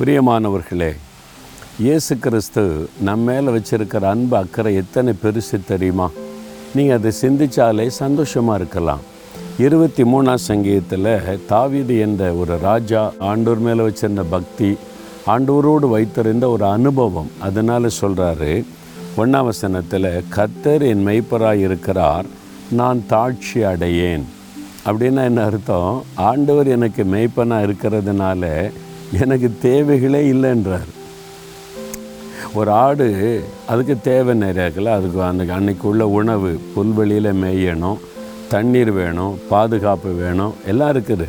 பிரியமானவர்களே இயேசு கிறிஸ்து நம்ம மேலே வச்சிருக்கிற அன்பு அக்கறை எத்தனை பெருசு தெரியுமா? நீங்கள் அதை சிந்திச்சாலே சந்தோஷமாக இருக்கலாம். இருபத்தி மூணாம் சங்கீதத்தில் தாவீது என்ற ஒரு ராஜா ஆண்டூர் மேலே வச்சிருந்த பக்தி ஆண்டூரோடு வைத்திருந்த ஒரு அனுபவம். அதனால் சொல்கிறாரு ஒன்றாம் கத்தர் என் மெய்ப்பராக இருக்கிறார் நான் தாட்சி அடையேன். அப்படின்னா என்ன அர்த்தம்? ஆண்டவர் எனக்கு மெய்ப்பனாக இருக்கிறதுனால எனக்கு தேவைகளே இல்லைன்றார். ஒரு ஆடு அதுக்கு தேவை நிறையாக்கல அதுக்கு அந்த அன்னைக்கு உள்ள உணவு புல்வெளியில் மேயணும் தண்ணீர் வேணும் பாதுகாப்பு வேணும் எல்லாம் இருக்குது.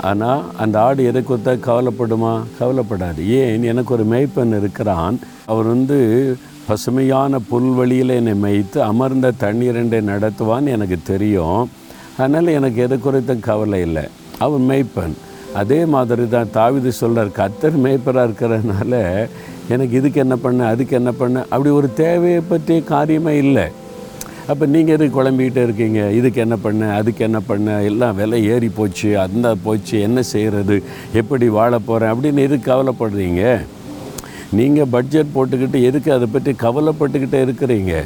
ஆனால் அந்த ஆடு எதை கொடுத்தா கவலைப்படுமா? கவலைப்படாது. ஏன்? எனக்கு ஒரு மேய்ப்பன் இருக்கிறான். அவர் வந்து பசுமையான புல்வெளியில் என்னை மேய்த்து அமர்ந்த தண்ணீரண்டை நடத்துவான்னு எனக்கு தெரியும். அதனால் எனக்கு எது குறித்த கவலை இல்லை. அவர் மேய்ப்பன். அதே மாதிரி தான் தாவிது சொல்கிறார் கத்தர் மேய்ப்பராக இருக்கிறதுனால எனக்கு இதுக்கு என்ன பண்ண அதுக்கு என்ன பண்ண? அப்படி ஒரு தேவையை பற்றி காரியமே இல்லை. அப்போ நீங்கள் எதுக்கு குழம்பிக்கிட்டே இருக்கீங்க? இதுக்கு என்ன பண்ண அதுக்கு என்ன பண்ண? எல்லாம் விலை ஏறி போச்சு அந்த போச்சு என்ன செய்கிறது எப்படி வாழ போகிறேன் அப்படின்னு எதுக்கு கவலைப்படுறீங்க? நீங்கள் பட்ஜெட் போட்டுக்கிட்டு எதுக்கு அதை பற்றி கவலைப்பட்டுக்கிட்டே இருக்கிறீங்க?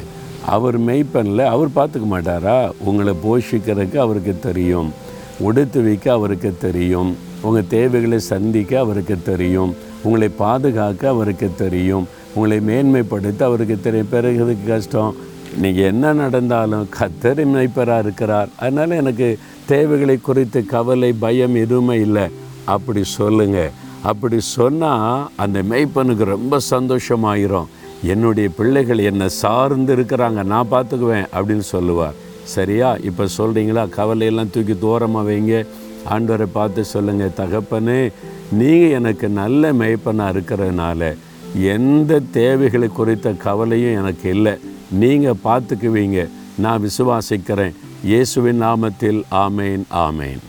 அவர் மெய்ப்பனில் அவர் பார்த்துக்க மாட்டாரா? உங்களை போஷிக்கிறதுக்கு அவருக்கு தெரியும் உடுத்து வைக்க அவருக்கு தெரியும். உங்கள் தேவைகளை சந்திக்க அவருக்கு தெரியும். உங்களை பாதுகாக்க அவருக்கு தெரியும். உங்களை மேன்மைப்படுத்த அவருக்கு தெரியும். பிறகு கஷ்டம்? நீங்கள் என்ன நடந்தாலும் கத்தர் மெய்ப்பராக இருக்கிறார். அதனால் எனக்கு தேவைகளை குறித்து கவலை பயம் எதுவுமே இல்லை. அப்படி சொல்லுங்கள் அப்படி சொன்னால் அந்த மெய்ப்பனுக்கு ரொம்ப சந்தோஷமாயிரும். என்னுடைய பிள்ளைகள் என்னை சார்ந்து இருக்கிறாங்க. நான் பார்த்துக்குவேன் அப்படின்னு சொல்லுவார். சரியா? இப்போ சொல்கிறீங்களா கவலையெல்லாம் தூக்கி தூரமாக வைங்க. ஆண்டவரை பார்த்து சொல்லுங்கள் தகப்பனே நீங்கள் எனக்கு நல்ல மெய்ப்பனாக இருக்கிறதுனால எந்த தேவைகளை குறித்த கவலையும் எனக்கு இல்லை. நீங்கள் பார்த்துக்குவீங்க. நான் விசுவாசிக்கிறேன். இயேசுவின் நாமத்தில் ஆமேன் ஆமேன்.